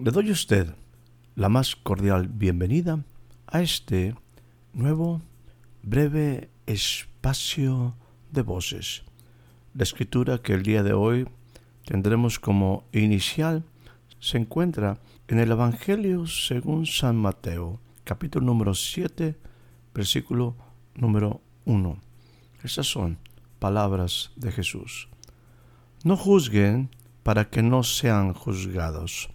Le doy a usted la más cordial bienvenida a este nuevo breve espacio de voces. La escritura que el día de hoy tendremos como inicial se encuentra en el Evangelio según San Mateo, capítulo número 7, versículo número 1. Esas son palabras de Jesús. No juzguen para que no sean juzgados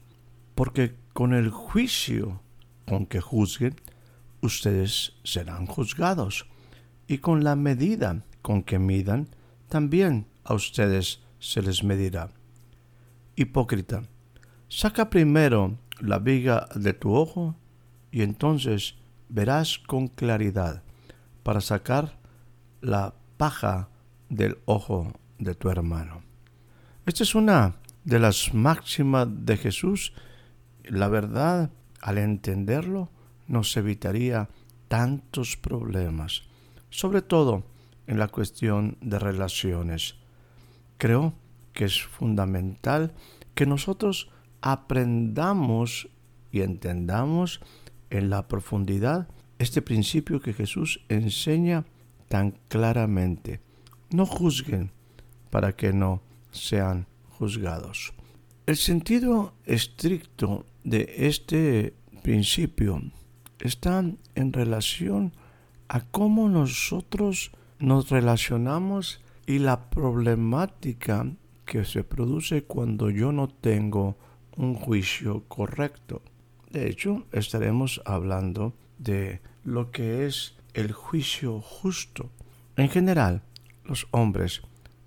porque con el juicio con que juzguen, ustedes serán juzgados, y con la medida con que midan, también a ustedes se les medirá. Hipócrita, saca primero la viga de tu ojo, y entonces verás con claridad para sacar la paja del ojo de tu hermano. Esta es una de las máximas de Jesús la verdad, al entenderlo, nos evitaría tantos problemas, sobre todo en la cuestión de relaciones. Creo que es fundamental que nosotros aprendamos y entendamos en la profundidad este principio que Jesús enseña tan claramente. No juzguen para que no sean juzgados. El sentido estricto de este principio está en relación a cómo nosotros nos relacionamos y la problemática que se produce cuando yo no tengo un juicio correcto. De hecho, estaremos hablando de lo que es el juicio justo. En general, los hombres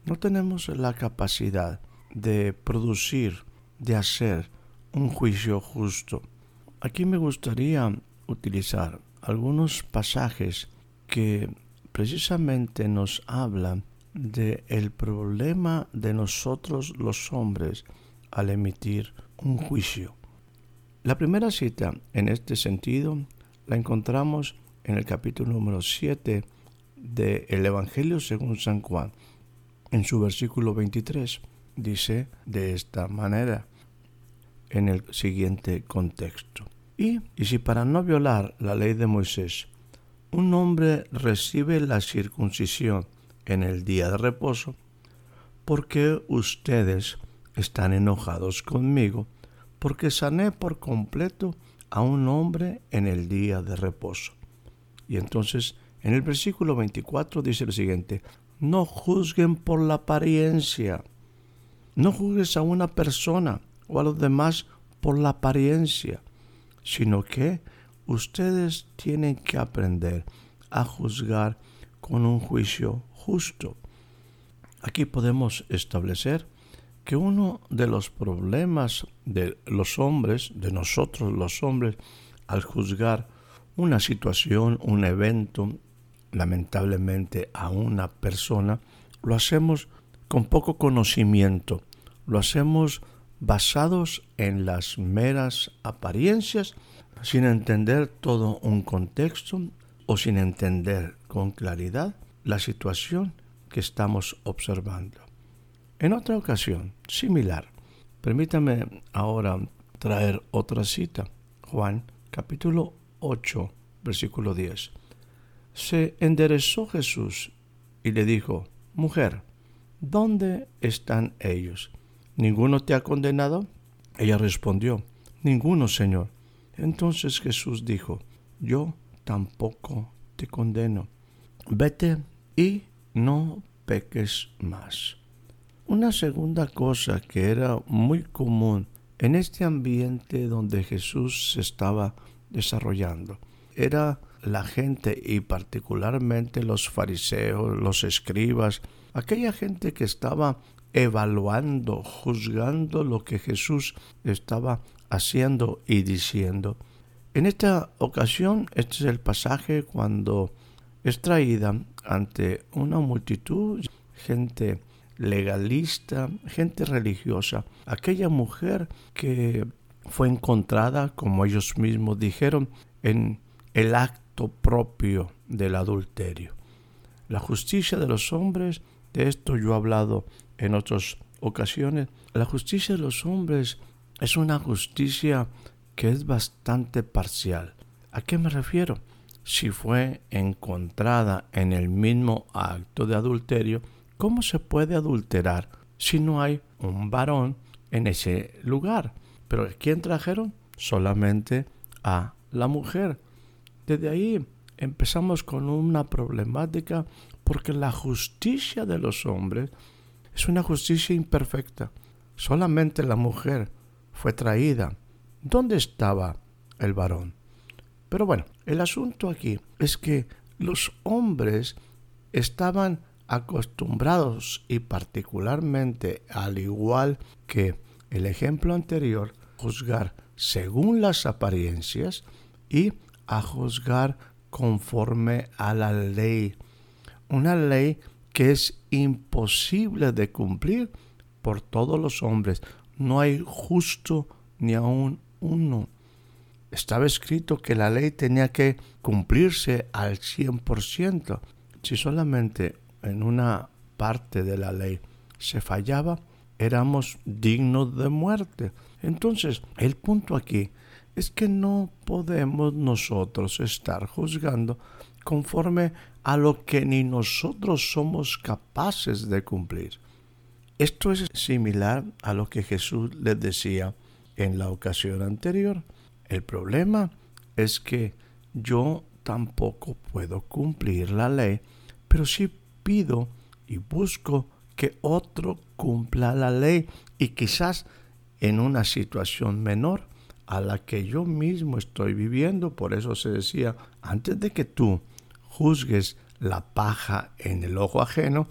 no tenemos la capacidad de producir, de hacer un juicio justo. Aquí me gustaría utilizar algunos pasajes que precisamente nos hablan de el problema de nosotros los hombres al emitir un juicio. La primera cita en este sentido la encontramos en el capítulo número 7 del Evangelio según San Juan, en su versículo 23 dice de esta manera en el siguiente contexto. Y, y si para no violar la ley de Moisés, un hombre recibe la circuncisión en el día de reposo, ¿por qué ustedes están enojados conmigo? Porque sané por completo a un hombre en el día de reposo. Y entonces en el versículo 24 dice lo siguiente, no juzguen por la apariencia no juzgues a una persona o a los demás por la apariencia, sino que ustedes tienen que aprender a juzgar con un juicio justo. Aquí podemos establecer que uno de los problemas de los hombres, de nosotros los hombres, al juzgar una situación, un evento, lamentablemente a una persona, lo hacemos con poco conocimiento. Lo hacemos basados en las meras apariencias, sin entender todo un contexto o sin entender con claridad la situación que estamos observando. En otra ocasión, similar, permítame ahora traer otra cita. Juan capítulo 8, versículo 10. Se enderezó Jesús y le dijo, Mujer, ¿dónde están ellos? ¿Ninguno te ha condenado? Ella respondió, Ninguno, Señor. Entonces Jesús dijo, Yo tampoco te condeno. Vete y no peques más. Una segunda cosa que era muy común en este ambiente donde Jesús se estaba desarrollando era la gente y particularmente los fariseos, los escribas, aquella gente que estaba evaluando, juzgando lo que Jesús estaba haciendo y diciendo. En esta ocasión, este es el pasaje cuando es traída ante una multitud, gente legalista, gente religiosa, aquella mujer que fue encontrada, como ellos mismos dijeron, en el acto propio del adulterio. La justicia de los hombres, de esto yo he hablado en otras ocasiones, la justicia de los hombres es una justicia que es bastante parcial. ¿A qué me refiero? Si fue encontrada en el mismo acto de adulterio, ¿cómo se puede adulterar si no hay un varón en ese lugar? Pero ¿quién trajeron? Solamente a la mujer. Desde ahí empezamos con una problemática porque la justicia de los hombres es una justicia imperfecta. Solamente la mujer fue traída. ¿Dónde estaba el varón? Pero bueno, el asunto aquí es que los hombres estaban acostumbrados y particularmente al igual que el ejemplo anterior, juzgar según las apariencias y a juzgar conforme a la ley. Una ley que es imposible de cumplir por todos los hombres. No hay justo ni aún uno. Estaba escrito que la ley tenía que cumplirse al 100%. Si solamente en una parte de la ley se fallaba, éramos dignos de muerte. Entonces, el punto aquí es que no podemos nosotros estar juzgando conforme a lo que ni nosotros somos capaces de cumplir. Esto es similar a lo que Jesús les decía en la ocasión anterior. El problema es que yo tampoco puedo cumplir la ley, pero sí pido y busco que otro cumpla la ley y quizás en una situación menor a la que yo mismo estoy viviendo. Por eso se decía, antes de que tú juzgues la paja en el ojo ajeno,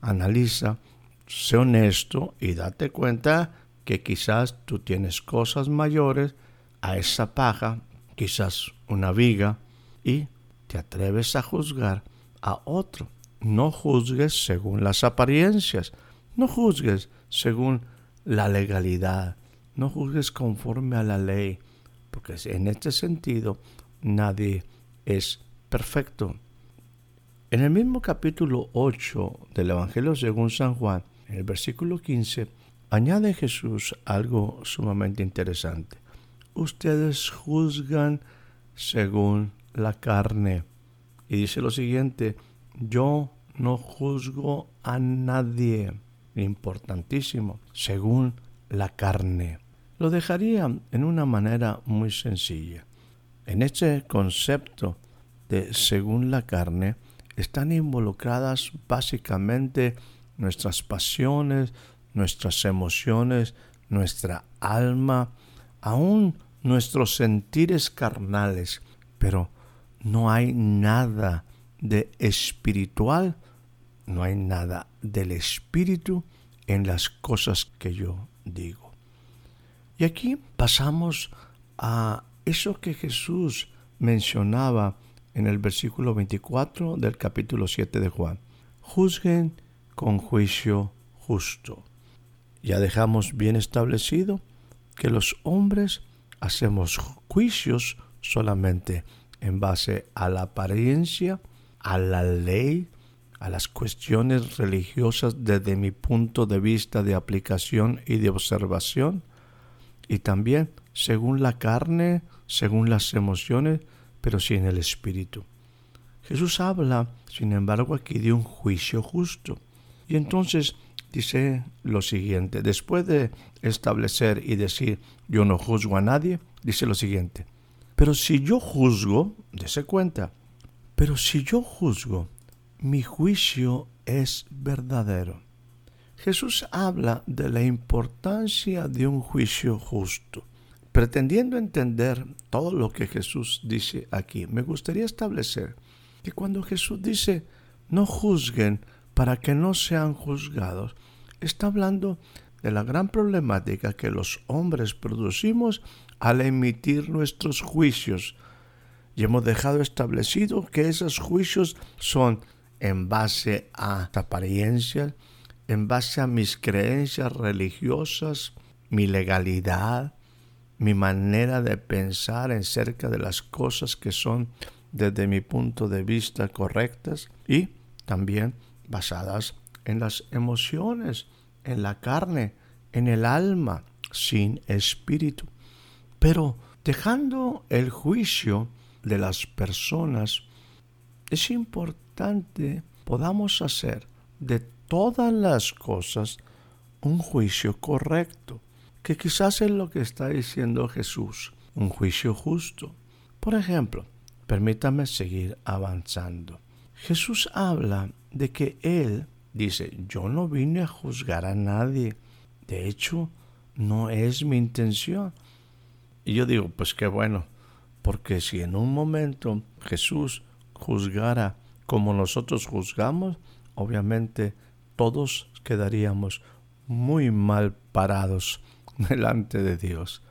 analiza, sé honesto y date cuenta que quizás tú tienes cosas mayores a esa paja, quizás una viga, y te atreves a juzgar a otro. No juzgues según las apariencias, no juzgues según la legalidad, no juzgues conforme a la ley, porque en este sentido nadie es perfecto. En el mismo capítulo 8 del Evangelio según San Juan, en el versículo 15, añade Jesús algo sumamente interesante. Ustedes juzgan según la carne. Y dice lo siguiente, yo no juzgo a nadie. Importantísimo, según la carne. Lo dejaría en una manera muy sencilla. En este concepto de según la carne están involucradas básicamente nuestras pasiones, nuestras emociones, nuestra alma, aún nuestros sentires carnales, pero no hay nada de espiritual, no hay nada del espíritu en las cosas que yo digo. Y aquí pasamos a eso que Jesús mencionaba en el versículo 24 del capítulo 7 de Juan. Juzguen con juicio justo. Ya dejamos bien establecido que los hombres hacemos juicios solamente en base a la apariencia, a la ley, a las cuestiones religiosas desde mi punto de vista de aplicación y de observación, y también según la carne, según las emociones, pero sin el espíritu. Jesús habla, sin embargo, aquí de un juicio justo. Y entonces dice lo siguiente, después de establecer y decir yo no juzgo a nadie, dice lo siguiente, pero si yo juzgo, dése cuenta, pero si yo juzgo, mi juicio es verdadero. Jesús habla de la importancia de un juicio justo, Pretendiendo entender todo lo que Jesús dice aquí, me gustaría establecer que cuando Jesús dice no juzguen para que no sean juzgados, está hablando de la gran problemática que los hombres producimos al emitir nuestros juicios. Y hemos dejado establecido que esos juicios son en base a apariencias, en base a mis creencias religiosas, mi legalidad, mi manera de pensar en cerca de las cosas que son desde mi punto de vista correctas y también basadas en las emociones, en la carne, en el alma, sin espíritu. Pero dejando el juicio de las personas, es importante podamos hacer de todas las cosas un juicio correcto que quizás es lo que está diciendo Jesús, un juicio justo. Por ejemplo, permítame seguir avanzando. Jesús habla de que Él dice, yo no vine a juzgar a nadie. De hecho, no es mi intención. Y yo digo, pues qué bueno, porque si en un momento Jesús juzgara como nosotros juzgamos, obviamente todos quedaríamos muy mal parados delante de Dios.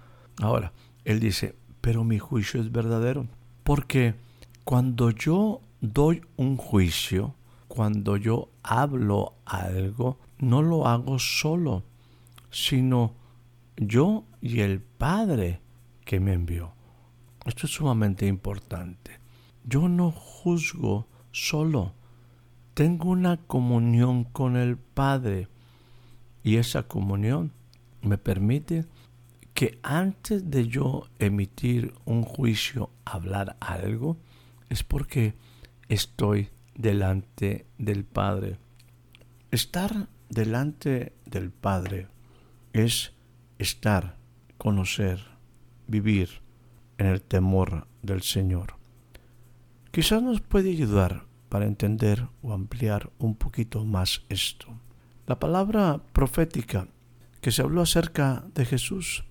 Ahora, Él dice, pero mi juicio es verdadero. Porque cuando yo doy un juicio, cuando yo hablo algo, no lo hago solo, sino yo y el Padre que me envió. Esto es sumamente importante. Yo no juzgo solo, tengo una comunión con el Padre y esa comunión me permite que antes de yo emitir un juicio, hablar algo, es porque estoy delante del Padre. Estar delante del Padre es estar, conocer, vivir en el temor del Señor. Quizás nos puede ayudar para entender o ampliar un poquito más esto. La palabra profética que se habló acerca de Jesús,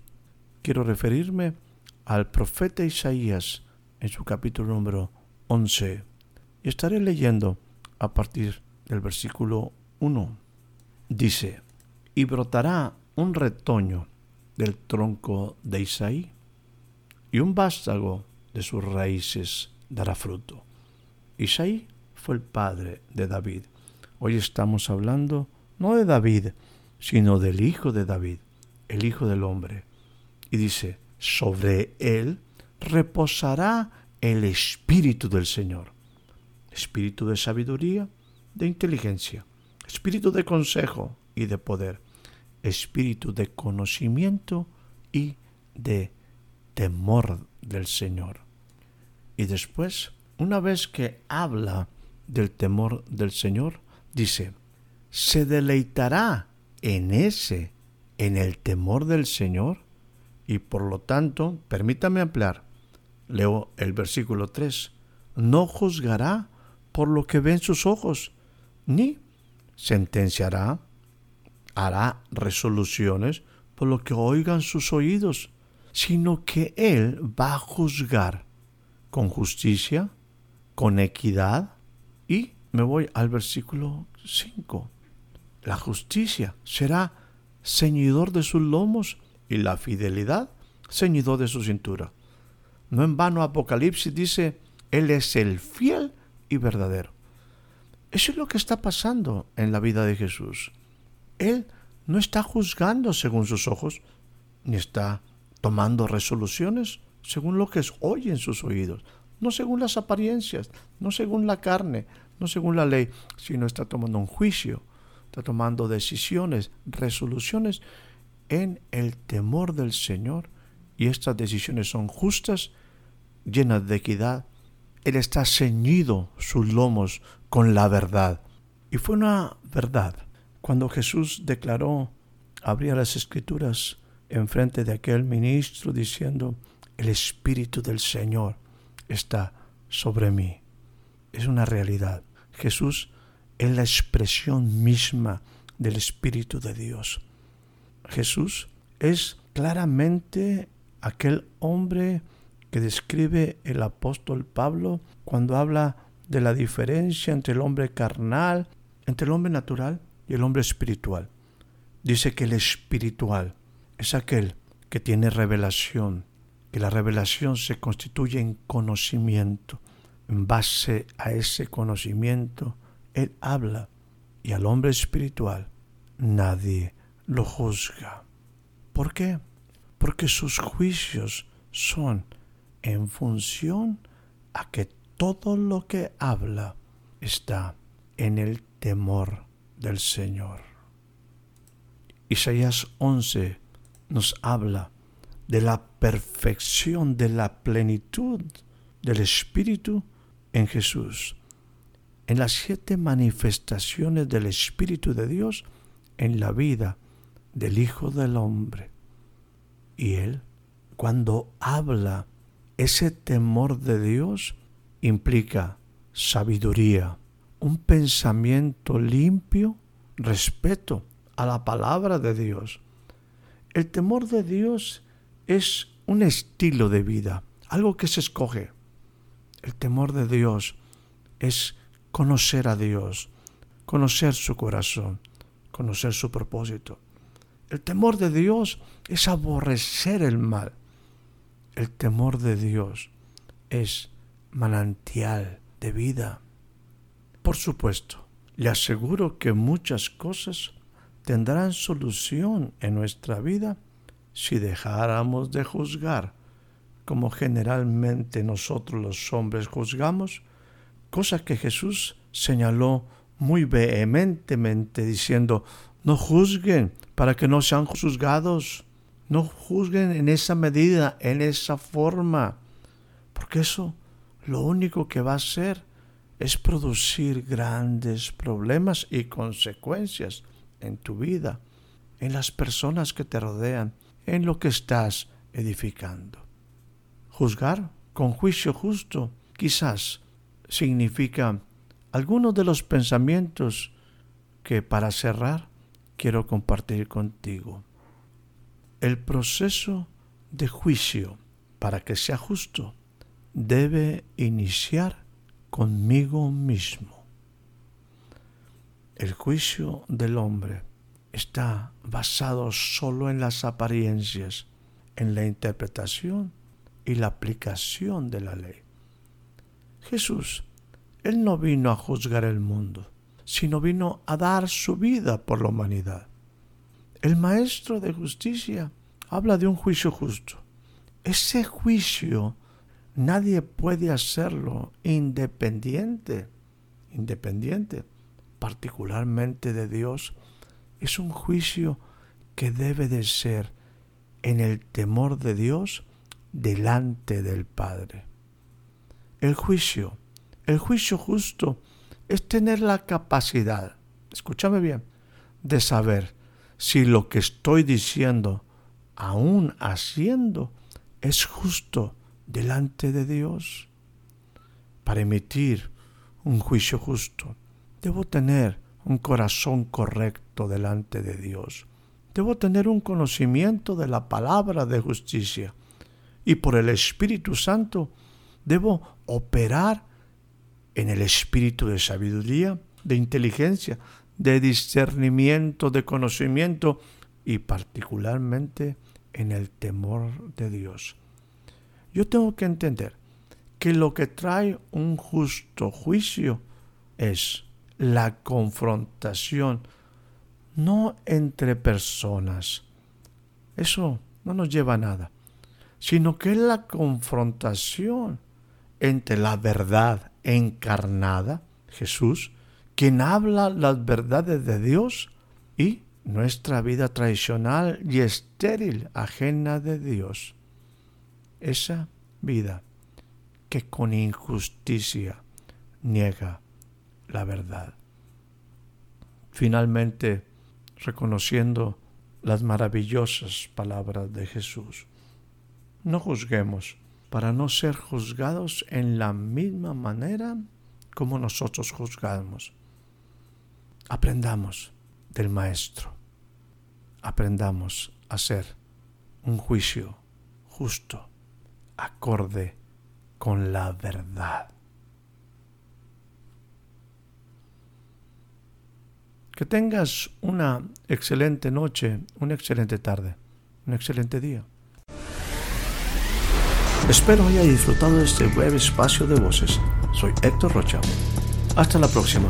quiero referirme al profeta Isaías en su capítulo número 11. Y estaré leyendo a partir del versículo 1. Dice, y brotará un retoño del tronco de Isaí, y un vástago de sus raíces dará fruto. Isaí fue el padre de David. Hoy estamos hablando no de David, sino del Hijo de David, el Hijo del Hombre. Y dice, sobre él reposará el Espíritu del Señor. Espíritu de sabiduría, de inteligencia, espíritu de consejo y de poder, espíritu de conocimiento y de temor del Señor. Y después, una vez que habla del temor del Señor, dice, se deleitará en ese, en el temor del Señor, y por lo tanto, permítame ampliar, leo el versículo 3, no juzgará por lo que ven sus ojos, ni sentenciará, hará resoluciones por lo que oigan sus oídos, sino que Él va a juzgar con justicia, con equidad, y me voy al versículo 5 la justicia será ceñidor de sus lomos y la fidelidad ceñidor de su cintura. No en vano Apocalipsis dice, Él es el fiel y verdadero. Eso es lo que está pasando en la vida de Jesús. Él no está juzgando según sus ojos, ni está tomando resoluciones según lo que oye en sus oídos, no según las apariencias, no según la carne, no según la ley, sino está tomando un juicio está tomando decisiones, resoluciones en el temor del Señor y estas decisiones son justas, llenas de equidad. Él está ceñido sus lomos con la verdad. Y fue una verdad. Cuando Jesús declaró, abría las escrituras en frente de aquel ministro diciendo, el Espíritu del Señor está sobre mí. Es una realidad. Jesús es la expresión misma del Espíritu de Dios. Jesús es claramente aquel hombre que describe el apóstol Pablo cuando habla de la diferencia entre el hombre carnal, entre el hombre natural y el hombre espiritual. Dice que el espiritual es aquel que tiene revelación, que la revelación se constituye en conocimiento. En base a ese conocimiento, Él habla y al hombre espiritual nadie lo juzga. ¿Por qué? Porque sus juicios son en función a que todo lo que habla está en el temor del Señor. Isaías 11 nos habla de la perfección, de la plenitud del Espíritu en Jesús, en las siete manifestaciones del Espíritu de Dios en la vida del Hijo del Hombre. Y Él, cuando habla, ese temor de Dios implica sabiduría, un pensamiento limpio, respeto a la palabra de Dios. El temor de Dios es un estilo de vida, algo que se escoge. El temor de Dios es conocer a Dios, conocer su corazón, conocer su propósito. El temor de Dios es aborrecer el mal. El temor de Dios es manantial de vida. Por supuesto, le aseguro que muchas cosas tendrán solución en nuestra vida si dejáramos de juzgar como generalmente nosotros los hombres juzgamos, cosa que Jesús señaló muy vehementemente diciendo, no juzguen para que no sean juzgados, no juzguen en esa medida, en esa forma, porque eso lo único que va a hacer es producir grandes problemas y consecuencias en tu vida, en las personas que te rodean, en lo que estás edificando. Juzgar con juicio justo quizás significa algunos de los pensamientos que para cerrar quiero compartir contigo. El proceso de juicio para que sea justo debe iniciar conmigo mismo. El juicio del hombre está basado solo en las apariencias, en la interpretación y la aplicación de la ley. Jesús, Él no vino a juzgar el mundo, sino vino a dar su vida por la humanidad. El Maestro de Justicia habla de un juicio justo. Ese juicio nadie puede hacerlo independiente, independiente, particularmente de Dios. Es un juicio que debe de ser en el temor de Dios delante del Padre. El juicio, el juicio justo es tener la capacidad, escúchame bien, de saber si lo que estoy diciendo, aún haciendo, es justo delante de Dios. Para emitir un juicio justo, debo tener un corazón correcto delante de Dios. Debo tener un conocimiento de la palabra de justicia. Y por el Espíritu Santo debo operar en el espíritu de sabiduría, de inteligencia, de discernimiento, de conocimiento y particularmente en el temor de Dios. Yo tengo que entender que lo que trae un justo juicio es la confrontación, no entre personas. Eso no nos lleva a nada, sino que es la confrontación entre la verdad encarnada, Jesús, quien habla las verdades de Dios, y nuestra vida tradicional y estéril, ajena de Dios esa vida que con injusticia niega la verdad. Finalmente, reconociendo las maravillosas palabras de Jesús, no juzguemos para no ser juzgados en la misma manera como nosotros juzgamos. Aprendamos del Maestro. Aprendamos a hacer un juicio justo, acorde con la verdad. Que tengas una excelente noche, una excelente tarde, un excelente día. Espero haya disfrutado de este breve espacio de voces. Soy Héctor Rocha. Hasta la próxima.